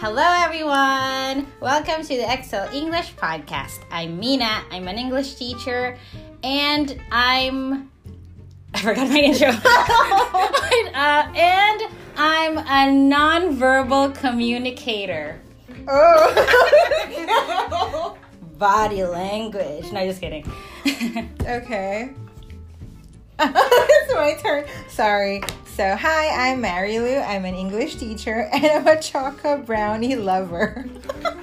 Hello, everyone. Welcome to the Excel English Podcast. I'm Mina. I'm an English teacher, and I'm. I forgot my intro. uh, and I'm a nonverbal communicator. Oh. Body language. No, just kidding. okay. it's my turn. Sorry. So, hi, I'm Mary Lou. I'm an English teacher and I'm a chocolate brownie lover.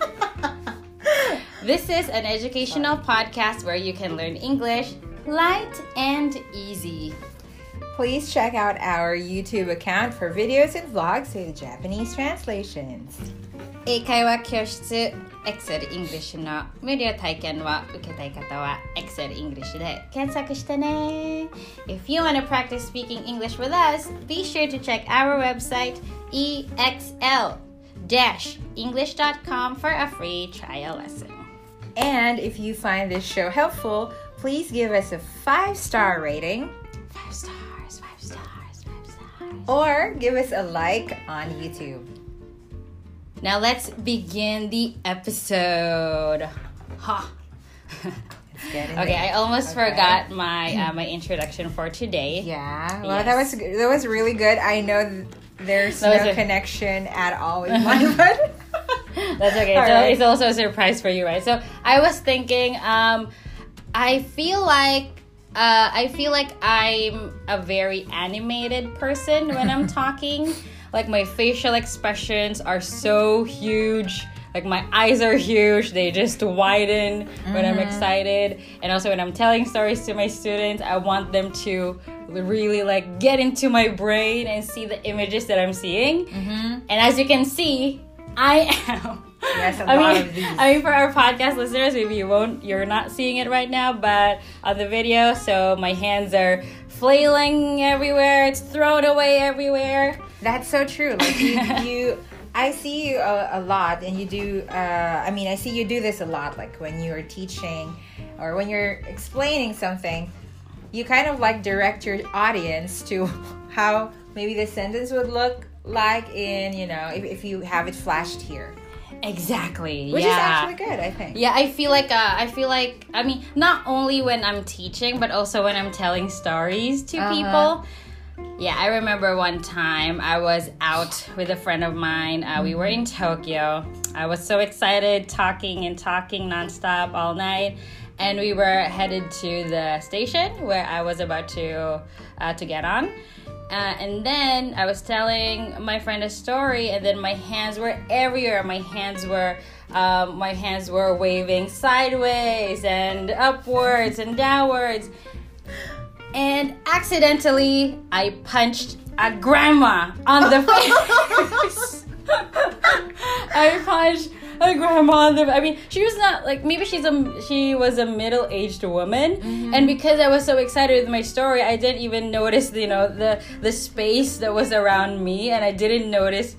This is an educational podcast where you can learn English light and easy. Please check out our YouTube account for videos and vlogs with Japanese translations. 英会話教室 Excel English の無料体験を受けたい方は Excel English で検索してね If you want to practice speaking English with us, be sure to check our website exl-english.com for a free trial lesson. And if you find this show helpful, please give us a five star rating Five stars, or give us a like on YouTube. Now let's begin the episode. Ha. Let's get into Okay. I almost Okay. forgot my uh, my introduction for today. Yeah, well, that was that was really good. I know th- there's no a- connection at all with mine, but That's okay. So right. it's also a surprise for you, right? So I was thinking, um, I feel like uh, I feel like I'm a very animated person when I'm talking. like my facial expressions are so huge. Like my eyes are huge. They just widen when I'm excited. And also when I'm telling stories to my students, I want them to really like get into my brain and see the images that I'm seeing. And as you can see, I am. Yes, a I lot mean, of these. I mean, for our podcast listeners, maybe you won't, you're not seeing it right now, but on the video, so my hands are flailing everywhere. It's thrown away everywhere. that's so true. Like you, you I see you a, a lot, and you do. Uh, I mean, I see you do this a lot. Like when you're teaching, or when you're explaining something, you kind of like direct your audience to how maybe the sentence would look like in you know if, if you have it flashed here, Exactly. which yeah. is actually good. I think. Yeah, I feel like uh, I feel like I mean not only when I'm teaching but also when I'm telling stories to Uh-huh. people. Yeah, I remember one time I was out with a friend of mine. Uh, we were in Tokyo. I was so excited, talking and talking nonstop all night, and we were headed to the station where I was about to uh, to get on. Uh, and then I was telling my friend a story, and then my hands were everywhere. My hands were, um, my hands were waving sideways and upwards and downwards. And accidentally, I punched a grandma on the face. I punched a grandma. I mean, she was not like maybe she's a she was a middle aged woman, and because I was so excited with my story, I didn't even notice you know the the space that was around me, and I didn't notice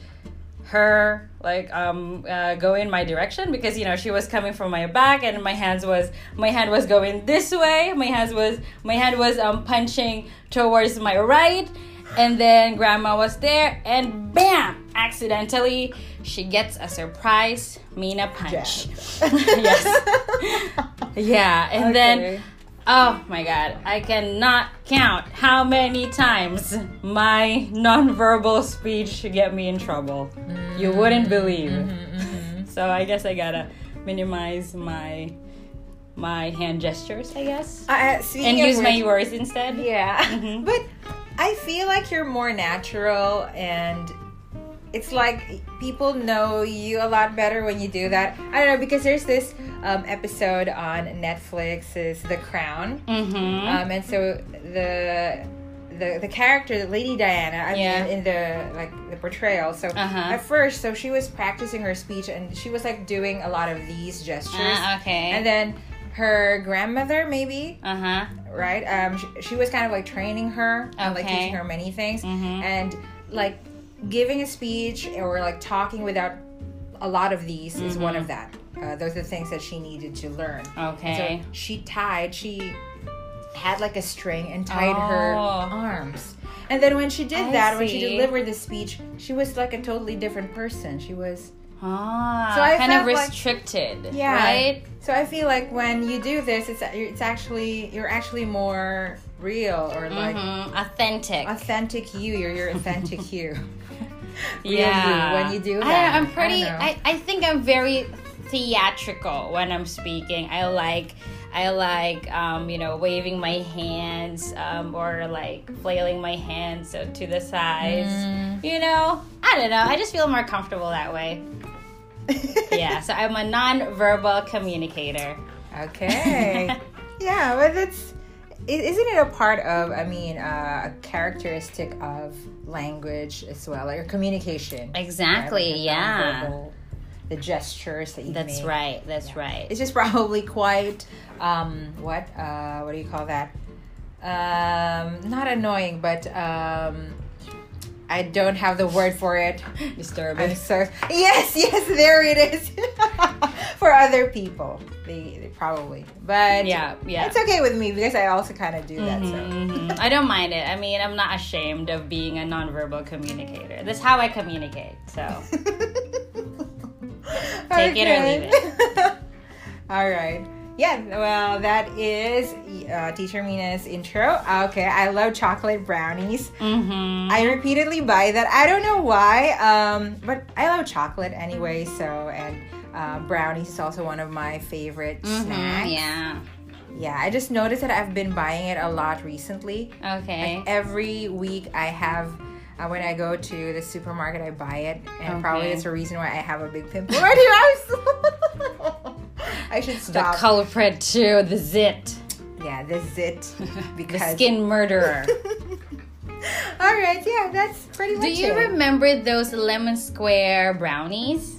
her like um uh, go in my direction because you know she was coming from my back and my hands was my hand was going this way. My hands was my hand was um punching towards my right. And then grandma was there and bam accidentally she gets a surprise mina punch yes yeah and then Oh my god, I cannot count how many times my nonverbal speech get me in trouble. You wouldn't believe. So I guess I gotta minimize my my hand gestures, I guess. Uh, And use my words instead. Yeah. Mhm. But I feel like you're more natural and it's like people know you a lot better when you do that. I don't know because there's this um, episode on Netflix is The Crown. Mm-hmm. Um, and so the the the character, Lady Diana, I Yeah. mean in the like the portrayal. So Uh-huh. at first, so she was practicing her speech and she was like doing a lot of these gestures. Ah, okay. And then her grandmother maybe uh huh. right? Um, she, she was kind of like training her, and like teaching her many things, Mhm. and like giving a speech or like talking without a lot of these is one of that. Uh, those are the things that she needed to learn. Okay. So she tied. She had like a string and tied her Oh. arms. And then when she did I that, when she delivered the speech, she was like a totally different person. She was Ah, So I kind of felt like- restricted. Yeah. Right? So I feel like when you do this, it's it's actually you're actually more real or like Mhm, Authentic. authentic you. You're your authentic you. Real yeah. you when you do I, that. I'm pretty. I. I, I think I'm very theatrical when I'm speaking. I like. I like, um, you know, waving my hands um, or like flailing my hands so to the sides. Mm. You know, I don't know. I just feel more comfortable that way. Yeah, so I'm a non-verbal communicator. Okay. yeah, but it's isn't it a part of? I mean, uh, a characteristic of language as well, like your communication. right? Exactly. Like yeah. The gestures that you That's make. right. That's right. It's just probably quite um, what uh, what do you call that? Um, not annoying, but um, I don't have the word for it. Disturbing. So yes, yes, there it is. for other people, they, they probably, but Yeah, yeah. it's okay with me because I also kind of do that. So Mhm. I don't mind it. I mean, I'm not ashamed of being a nonverbal communicator. That's how I communicate. So, Take it or leave it. All right. Yeah, well, that is uh, Teacher Mina's intro. Okay, I love chocolate brownies. hmm I repeatedly buy that. I don't know why, um, but I love chocolate anyway. So, and uh, brownies is also one of my favorite snacks. Mm-hmm. yeah. Yeah, I just noticed that I've been buying it a lot recently. Okay. Every week I have. Uh, when I go to the supermarket, I buy it, and probably Okay. it's a reason why I have a big pimple right here. I should The color culprit too, the zit, yeah, this is it. the Because skin murderer. All right, yeah, that's pretty much Do you it. remember those lemon square brownies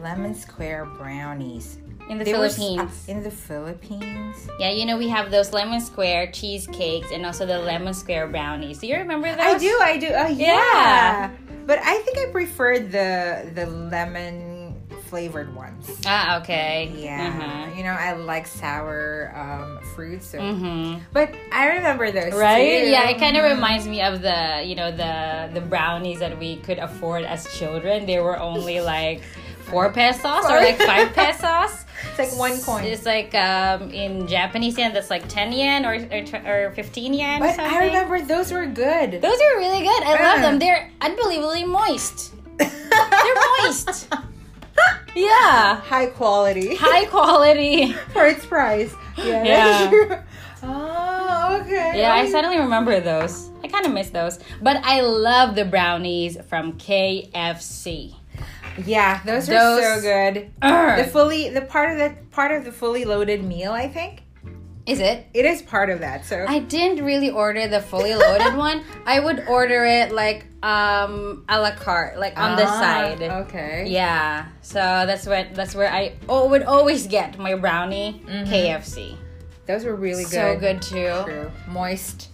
Lemon square brownies in the They were Philippines? uh, in the Philippines. yeah, you know we have those lemon square cheesecakes and also the lemon square brownies. Do you remember those? I do, I do. Oh yeah. Yeah. But I think I preferred the the lemon flavored ones. Ah, okay. Yeah. Uh-huh. You know, I like sour um, fruits. So. Mm-hmm. But I remember those. Right? too. Yeah, it kind of Mhm. reminds me of the, you know, the the brownies that we could afford as children. They were only like four pesos or like five pesos. It's like one coin. It's like um, in Japanese yen, that's like ten yen or or, or fifteen yen. or But. I remember those were good. those are really good. I love them. They're unbelievably moist. They're moist. Yeah, High quality. high quality. for its price. Yeah. Yeah. Oh, okay. Yeah, I Oh, suddenly remember those. I kind of miss those. But I love the brownies from KFC. Yeah, those, are so good. The fully the part of the part of the fully loaded meal, I think. Is it? It is part of that. So I didn't really order the fully loaded one. I would order it like um a la carte, like on the Ah, side. Okay. Yeah. So that's what that's where I oh, would always get my brownie KFC. Those were really good. So good. too. True. Moist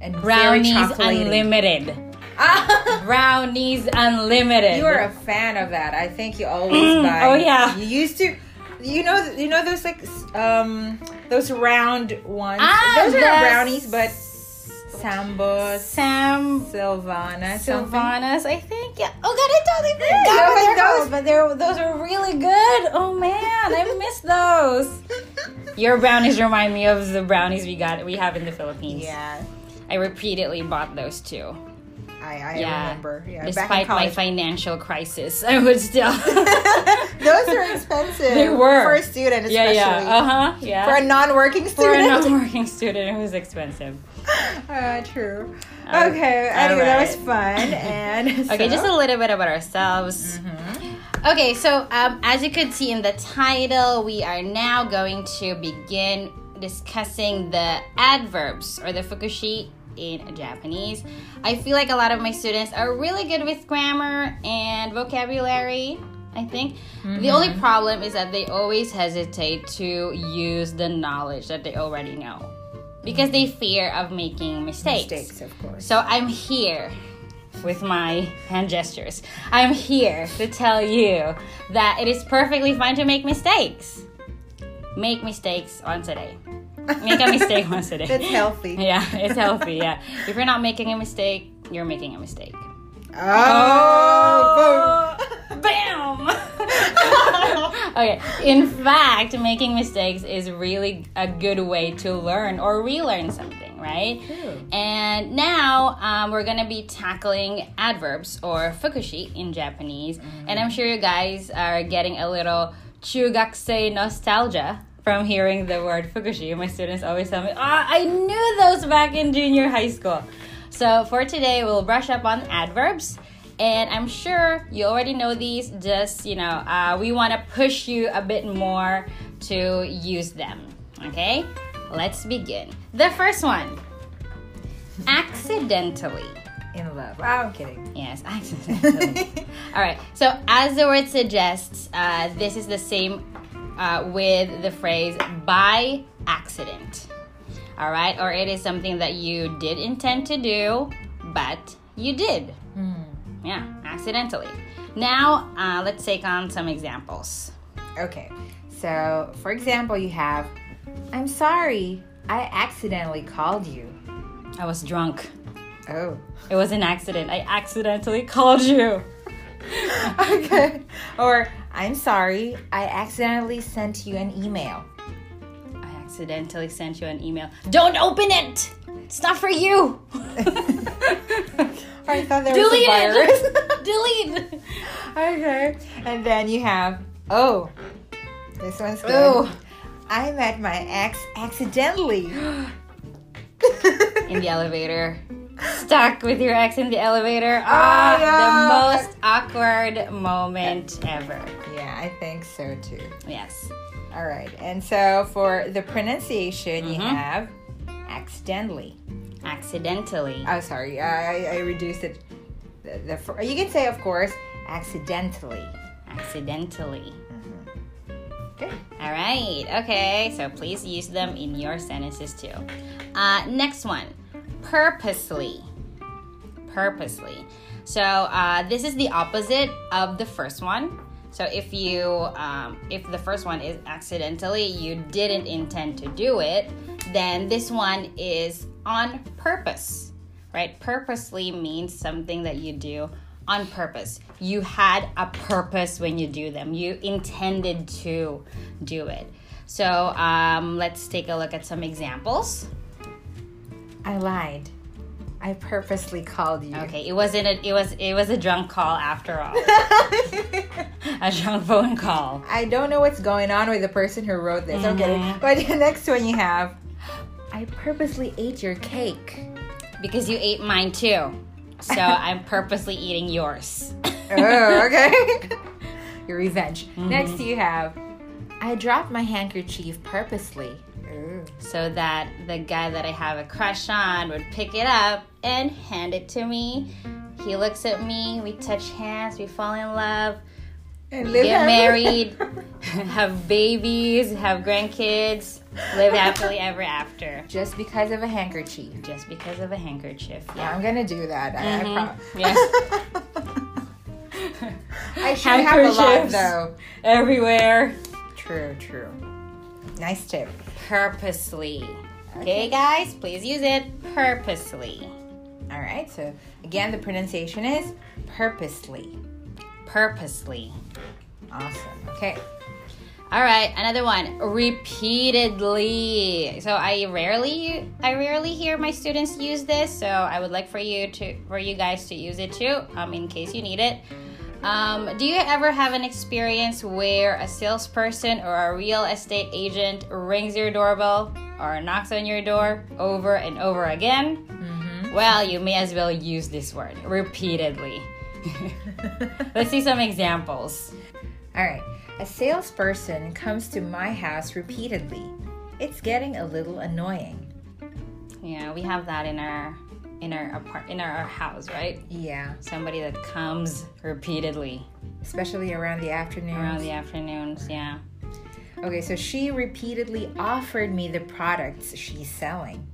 and Brownies unlimited. Ah, Brownies unlimited. you are a fan of that. I think you always Mm, buy. oh, yeah. You used to. You know, you know those like um those round ones. Ah, those are not brownies, but sambos, Sam Sylvana, something. I think. Yeah. Oh god, I totally Yeah, forgot but what they're those- called, but they're those are really good. Oh man, I miss those. Your brownies remind me of the brownies we got we have in the Philippines. Yeah, I repeatedly bought those too. I, I Yeah. remember. Yeah, Despite my financial crisis, I would still. Those are expensive. They were. for a student, especially. yeah, uh huh, yeah. For a non-working student. For a non-working student, it was expensive. uh, true. Uh, Okay. Anyway, that was fun. And Okay, just a little bit about ourselves. Okay, so um, as you could see in the title, we are now going to begin discussing the adverbs or the fukushi in Japanese. I feel like a lot of my students are really good with grammar and vocabulary. I think the only mm-hmm. problem is that they always hesitate to use the knowledge that they already know because they fear of making mistakes. mistakes, of course. So I'm here with my hand gestures. I'm here to tell you that it is perfectly fine to make mistakes. Make mistakes once a day. Make a mistake once a day. It's healthy. Yeah, it's healthy. Yeah. If you're not making a mistake, you're making a mistake. Oh, Bam! okay. In fact, making mistakes is really a good way to learn or relearn something, right? True. And now um, we're gonna be tackling adverbs or fukushi in Japanese, and I'm sure you guys are getting a little chugakusei nostalgia from hearing the word fukushi. My students always tell me, "Ah, I knew those back in junior high school." So for today, we'll brush up on adverbs. And I'm sure you already know these. Just you know, uh, we want to push you a bit more to use them. Okay, let's begin. The first one, accidentally. In love. Oh, I'm kidding. Yes, accidentally. All right. So as the word suggests, uh, this is the same uh, with the phrase by accident. All right, or it is something that you did intend to do, but you did. Yeah, accidentally. Now, uh, let's take on some examples. Okay. So, for example, you have, I'm sorry, I accidentally called you. I was drunk. Oh. It was an accident. I accidentally called you. okay. Or, I'm sorry, I accidentally sent you an email. I accidentally sent you an email. Don't open it! It's not for you! I thought there was a Delete! virus. Delete! okay. And then you have, oh, this one's good. Oh. I met my ex accidentally. In the elevator. Stuck with your ex in the elevator. Ah, no. the most awkward moment ever. yeah, I think so too. Yes. All right. And so for the pronunciation, you Mhm. have accidentally. Accidentally. Oh, sorry. I, I- I reduced it. The, the, you can say, of course, accidentally. Accidentally. Okay. All right. Okay. So please use them in your sentences too. Uh, next one. Purposely. Purposely. So uh, this is the opposite of the first one. So if you, um, if the first one is accidentally, you didn't intend to do it, then this one is on purpose, right? Purposely means something that you do on purpose. You had a purpose when you do them. You intended to do it. So um, let's take a look at some examples. I lied. I purposely called you. Okay, it wasn't a, it was it was a drunk call after all. a drunk phone call. I don't know what's going on with the person who wrote this. Kidding. Mhm. But the next one you have, I purposely ate your cake. Because you ate mine too. So I'm purposely eating yours. oh, okay. Your revenge. Next you have, I dropped my handkerchief purposely. Ooh. so that the guy that I have a crush on would pick it up and hand it to me. He looks at me, we touch hands, we fall in love, And live get happy- married, have babies, have grandkids, live happily ever after. Just because of a handkerchief. Just because of a handkerchief. Yeah, I'm gonna do that. I, I Mhm. pro- Yes. I should have a lot though. Everywhere. True, true. Nice tip. Purposely. Okay, guys, please use it purposely. All right. So again, the pronunciation is purposely. Purposely. Awesome. Okay. All right, another one. Repeatedly. So I rarely, I rarely hear my students use this. So I would like for you to, for you guys to use it too, um, in case you need it. Um, do you ever have an experience where a salesperson or a real estate agent rings your doorbell or knocks on your door over and over again? Well, you may as well use this word repeatedly. Let's see some examples. All right. A salesperson comes to my house repeatedly. It's getting a little annoying. Yeah, we have that in our in our apart in our house, right? Yeah, Somebody that comes repeatedly especially around the afternoon. around the afternoons. Yeah. Okay, so she repeatedly offered me the products she's selling.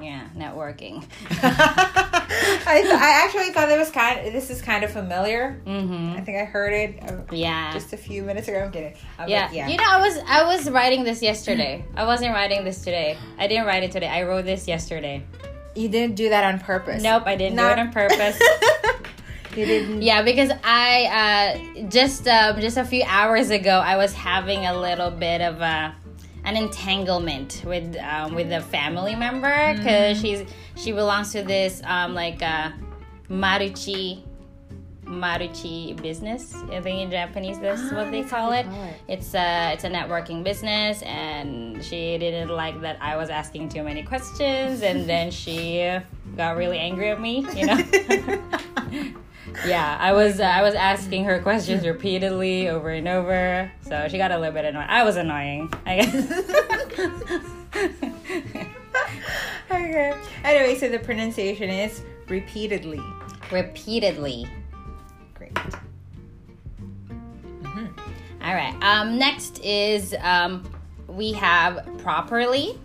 Yeah, networking. I, th- I actually thought it was kind. Of, this is kind of familiar. Mm-hmm. I think I heard it uh, Yeah. just a few minutes ago. I'm kidding. I'm yeah. like, yeah. You know, I was I was writing this yesterday. I wasn't writing this today. I didn't write it today. I wrote this yesterday. You didn't do that on purpose. Nope, I didn't No. do it on purpose. You didn't. Yeah, because I uh, just um, just a few hours ago I was having a little bit of a an entanglement with um, with a family member because she's she belongs to this um, like uh, maruchi maruchi business. I think in Japanese that's Ah, what they that's call it. call it. It's a it's a networking business, and she didn't like that I was asking too many questions, and then she got really angry at me. You know. Yeah, I was uh, I was asking her questions repeatedly over and over, so she got a little bit annoyed. I was annoying, I guess. okay. Anyway, so the pronunciation is repeatedly. repeatedly. Great. All right. Um, next is um, we have properly,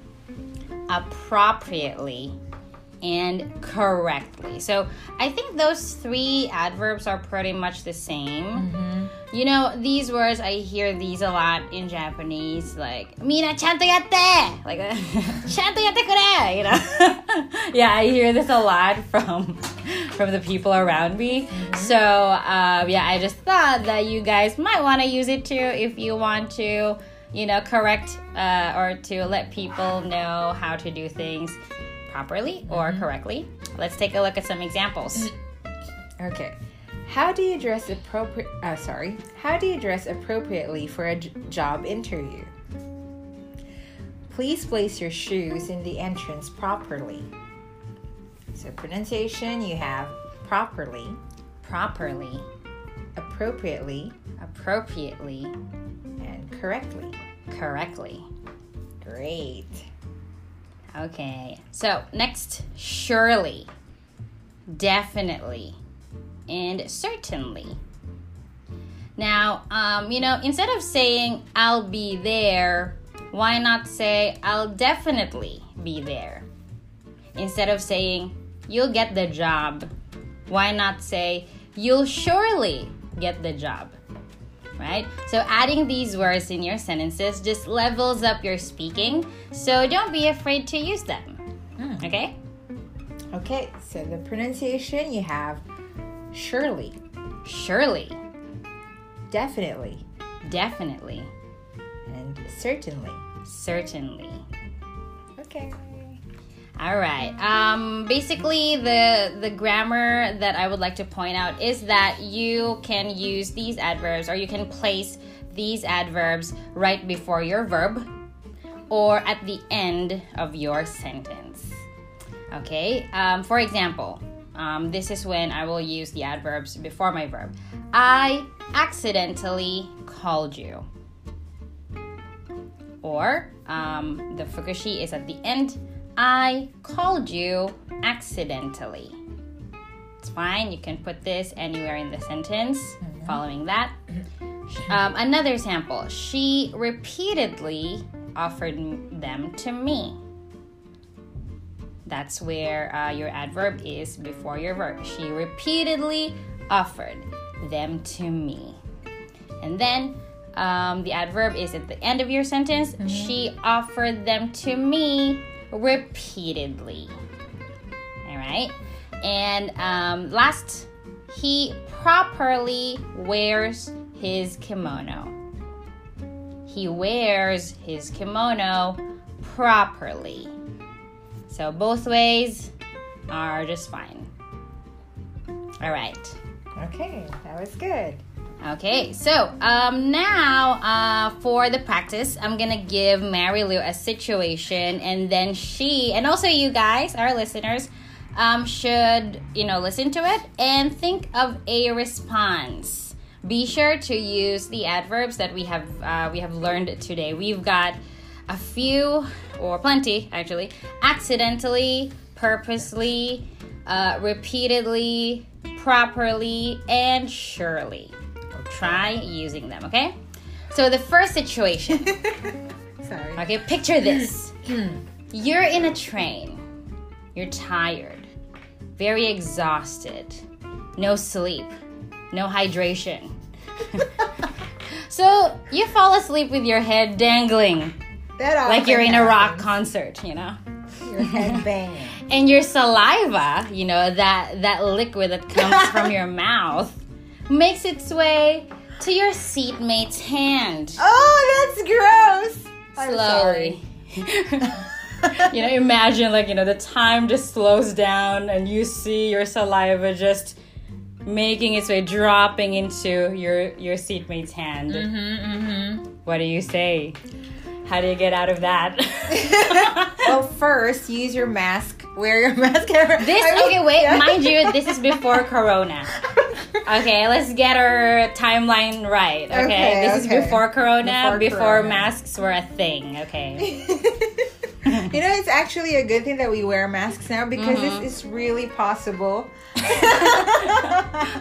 appropriately, and correctly. So I think those three adverbs are pretty much the same. You know, these words I hear these a lot in Japanese, like "mina chanto yatte," like "chanto yatte kure," you know. yeah, I hear this a lot from from the people around me. So um, yeah, I just thought that you guys might want to use it too if you want to, you know, correct uh, or to let people know how to do things properly or correctly. Let's take a look at some examples. Okay. How do you dress appropriate? Uh, sorry. How do you dress appropriately for a j- job interview? Please place your shoes in the entrance properly. So pronunciation, you have properly, Properly, appropriately, appropriately, and correctly. correctly. Great. Okay, so next, surely, definitely, and certainly. Now, um, you know, instead of saying I'll be there, why not say I'll definitely be there? Instead of saying you'll get the job, why not say you'll surely get the job? Right? So adding these words in your sentences just levels up your speaking. So don't be afraid to use them. Hmm. Okay? Okay, so the pronunciation, you have surely, Surely, definitely, definitely, and certainly. certainly. Okay. All right. Um, basically, the the grammar that I would like to point out is that you can use these adverbs, or you can place these adverbs right before your verb, or at the end of your sentence. Okay. Um, for example, um, this is when I will use the adverbs before my verb. I accidentally called you. Or um, the fukushi is at the end. I called you accidentally. It's fine. You can put this anywhere in the sentence following that. Um, another sample. She repeatedly offered them to me. That's where uh, your adverb is before your verb. She repeatedly offered them to me. And then um, the adverb is at the end of your sentence. She offered them to me repeatedly. All right. And um, last, he properly wears his kimono. He wears his kimono properly. So both ways are just fine. All right. Okay, that was good. Okay, so um, now uh, for the practice, I'm gonna give Mary Lou a situation, and then she and also you guys, our listeners, um, should you know listen to it and think of a response. Be sure to use the adverbs that we have uh, we have learned today. We've got a few or plenty actually. Accidentally, purposely, uh, repeatedly, properly, and surely. Try using them, okay? So the first situation. Sorry. Okay, picture this. You're in a train. You're tired, very exhausted, no sleep, no hydration. so you fall asleep with your head dangling That like you're in a rock concert, you know? Your head banging. and your saliva, you know, that that liquid that comes from your mouth makes its way to your seatmate's hand. Oh, that's gross. I'm slowly. sorry. you know, imagine like, you know, the time just slows down and you see your saliva just making its way dropping into your your seatmate's hand. Mm-hmm, What do you say? How do you get out of that? well, first, use your mask. Wear your mask. this This okay, wait, mind you, this is before Corona. Okay, let's get our timeline right. Okay, Okay, this okay. is before Corona, Before before, Corona. masks were a thing. Okay, you know, it's actually a good thing that we wear masks now because Mm-hmm. this is really possible.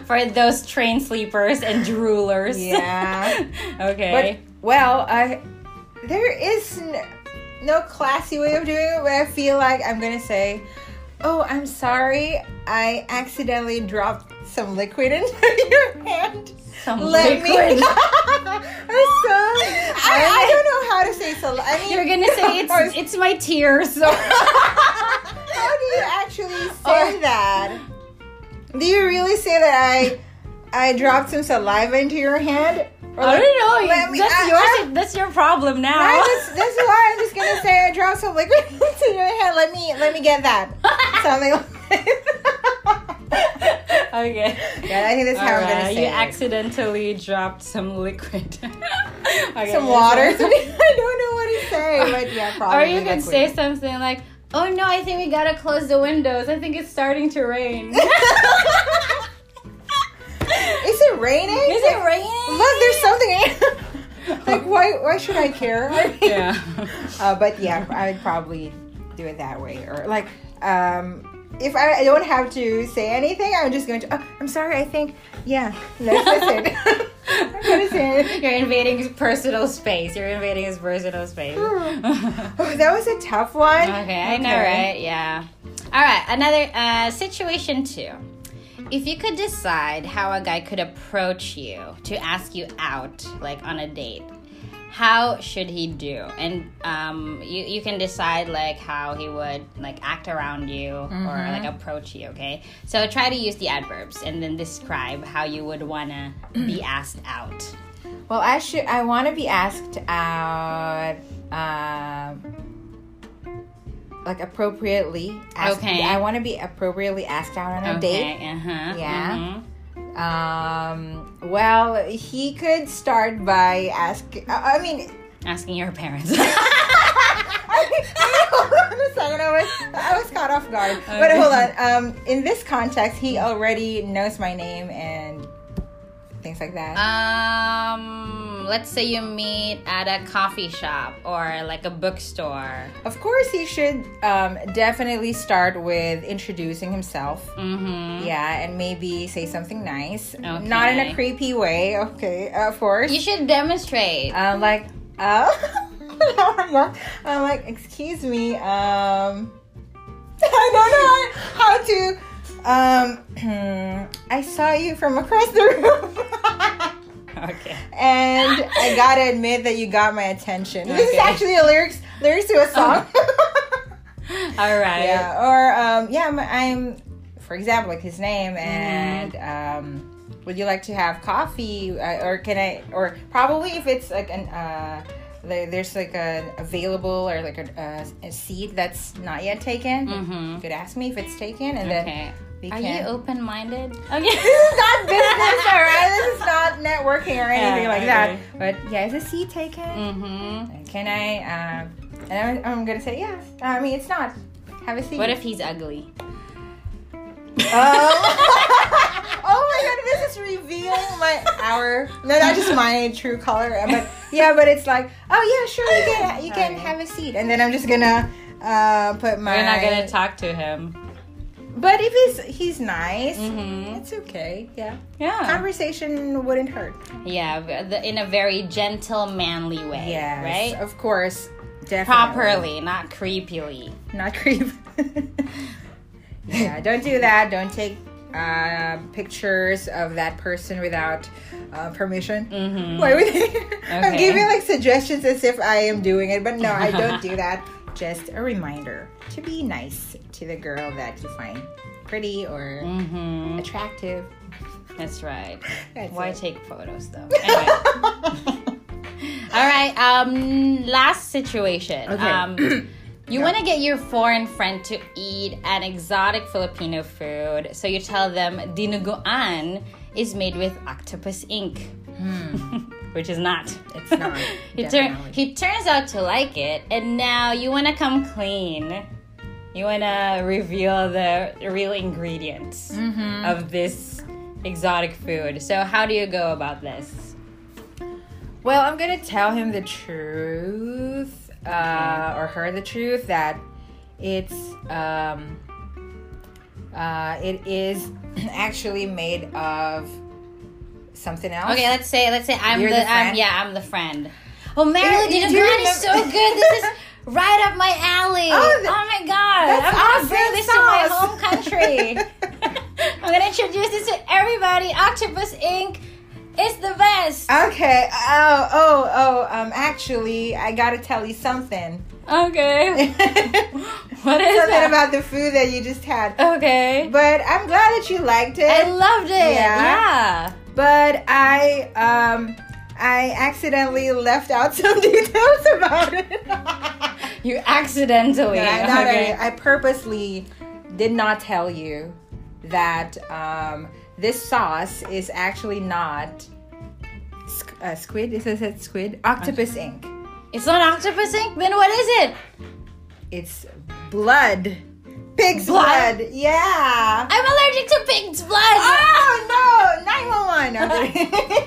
for those train sleepers and droolers. yeah. okay. But well, I there is n- no classy way of doing it, but I feel like I'm gonna say, "Oh, I'm sorry, I accidentally dropped some liquid into your hand." Some Let me. liquid. I'm sorry. I, I don't know how to say so. I mean, You're gonna say Or- it's it's my tears. how do you actually say Or- that? Do you really say that I I dropped some saliva into your hand? Or I like- don't know. that's I- yours. I- that's your problem now. Right, that's, that's why I'm just gonna say I dropped some liquid into your hand. Let me let me get that. Something like okay. Yeah, I think that's how I'm gonna say You it. accidentally dropped some liquid. Okay, some so- water. I don't know what to say, but yeah, probably. Or you could say something like, "Oh no, I think we gotta close the windows. I think it's starting to rain." Is it raining? Is it raining? Look, there's something. like, why? Why should I care? Yeah. Uh, but yeah, I'd probably do it that way, or like, um, if I, I don't have to say anything, I'm just going to. Oh, I'm sorry. I think. Yeah. That's, that's it. That's it. You're invading his personal space. You're invading his personal space. Oh, that was a tough one. Okay, I know, right? Yeah. All right, another uh, situation two. If you could decide how a guy could approach you to ask you out, like on a date, how should he do? And um, you you can decide like how he would like act around you or like approach you. Okay, so try to use the adverbs and then describe how you would wanna be asked out. Well, I should. I want to be asked out. Um, like appropriately. Asked, Okay. I want to be appropriately asked out on a date. Okay. Uh huh. Yeah. Um. Well, he could start by asking. I I mean, Asking your parents. hold on a second. I was I was caught off guard. But hold on. Um, in this context, he already knows my name and things like that. Um, let's say you meet at a coffee shop or like a bookstore. of course, he should um, definitely start with introducing himself. Mm-hmm. Yeah, and maybe say something nice, not in a creepy way. Okay, of course. You should demonstrate. I'm like, oh, oh. I'm like, excuse me. Um, I don't know how to. Um, I saw you from across the room. Okay. and I gotta admit that you got my attention. This is actually a lyrics lyrics to a song. All right. yeah, or um, yeah, I'm, I'm, for example, like his name, and um, would you like to have coffee, uh, or can I, or probably if it's like an, uh, there's like an available or like a, uh, a seat that's not yet taken. Mhm. You could ask me if it's taken, and Okay. then we Are can. you open-minded? Okay. this is not business, alright? This is not networking or anything Yeah, like okay. that. But yeah, is a seat taken? mm-hmm. Can I? Um, and I'm, I'm gonna say yes. I mean, it's not. Have a seat. What if he's ugly? Oh. my god, this is revealing my our no, not just my true color, but yeah, but it's like, oh yeah, sure, you can you can have a seat, and then I'm just gonna uh put my. We're not gonna talk to him. But if he's he's nice, Mm-hmm. it's okay. Yeah, Yeah. conversation wouldn't hurt. Yeah, the- in a very gentle, manly way. Yeah. Right. of course, definitely Properly, not creepily. not creep. yeah, don't do that. Don't take uh, pictures of that person without uh, permission. Mm-hmm. Why would they? I'm giving like suggestions as if I am doing it, but no, I don't do that. Just a reminder to be nice to the girl that you find pretty or Mm-hmm. attractive. That's right. That's Why it. take photos though? Anyway. All right. Um, last situation. Okay. Um, you want to get your foreign friend to eat an exotic Filipino food, so you tell them dinuguan is made with octopus ink, which is not. It's not. he, definitely. he turns out to like it, and now you want to come clean. You want to reveal the real ingredients Mm-hmm. of this exotic food. So, how do you go about this? Well, I'm gonna tell him the truth, uh, or heard the truth that it's um, uh, it is actually made of something else. Okay, let's say let's say I'm You're the, the I'm, yeah I'm the friend. Oh, Marilyn, You- you brand is so good. This is right up my alley. Oh, Oh, my god! I'm gonna awesome bring this to my home country. I'm gonna introduce this to everybody. Octopus Ink is the best. Okay. Oh, oh, oh. Um, actually, I gotta tell you something. Okay. what is it something that? about the food that you just had. okay. But I'm glad that you liked it. I loved it. Yeah. Yeah. but I um I accidentally left out some details about it. You accidentally. No, I, okay. I, I purposely did not tell you that um, this sauce is actually not sq- uh, squid. Is it squid? Octopus ink. It's not octopus ink. Then what is it? It's blood. Pig's Blood? blood. Yeah. I'm allergic to pig's blood. Oh no! 911.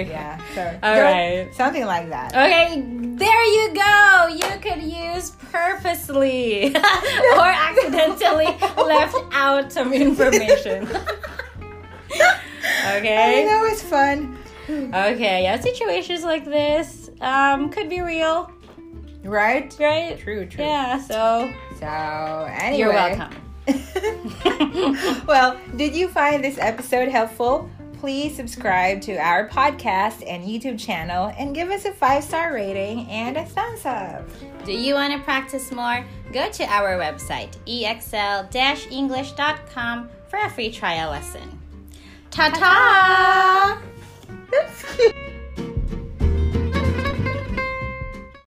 Okay. yeah. So, All. Something like that. Okay, there you go. You could use purposely or accidentally left out some information. I okay. know it's fun. Okay, yeah, situations like this um could be real, Right? right? True, true. Yeah, so So, anyway. you're welcome. well, did you find this episode helpful? Please subscribe to our podcast and YouTube channel and give us a five star rating and a thumbs up. Do you want to practice more? Go to our website, E exl-english.com for a free trial lesson. Ta-ta! That's cute.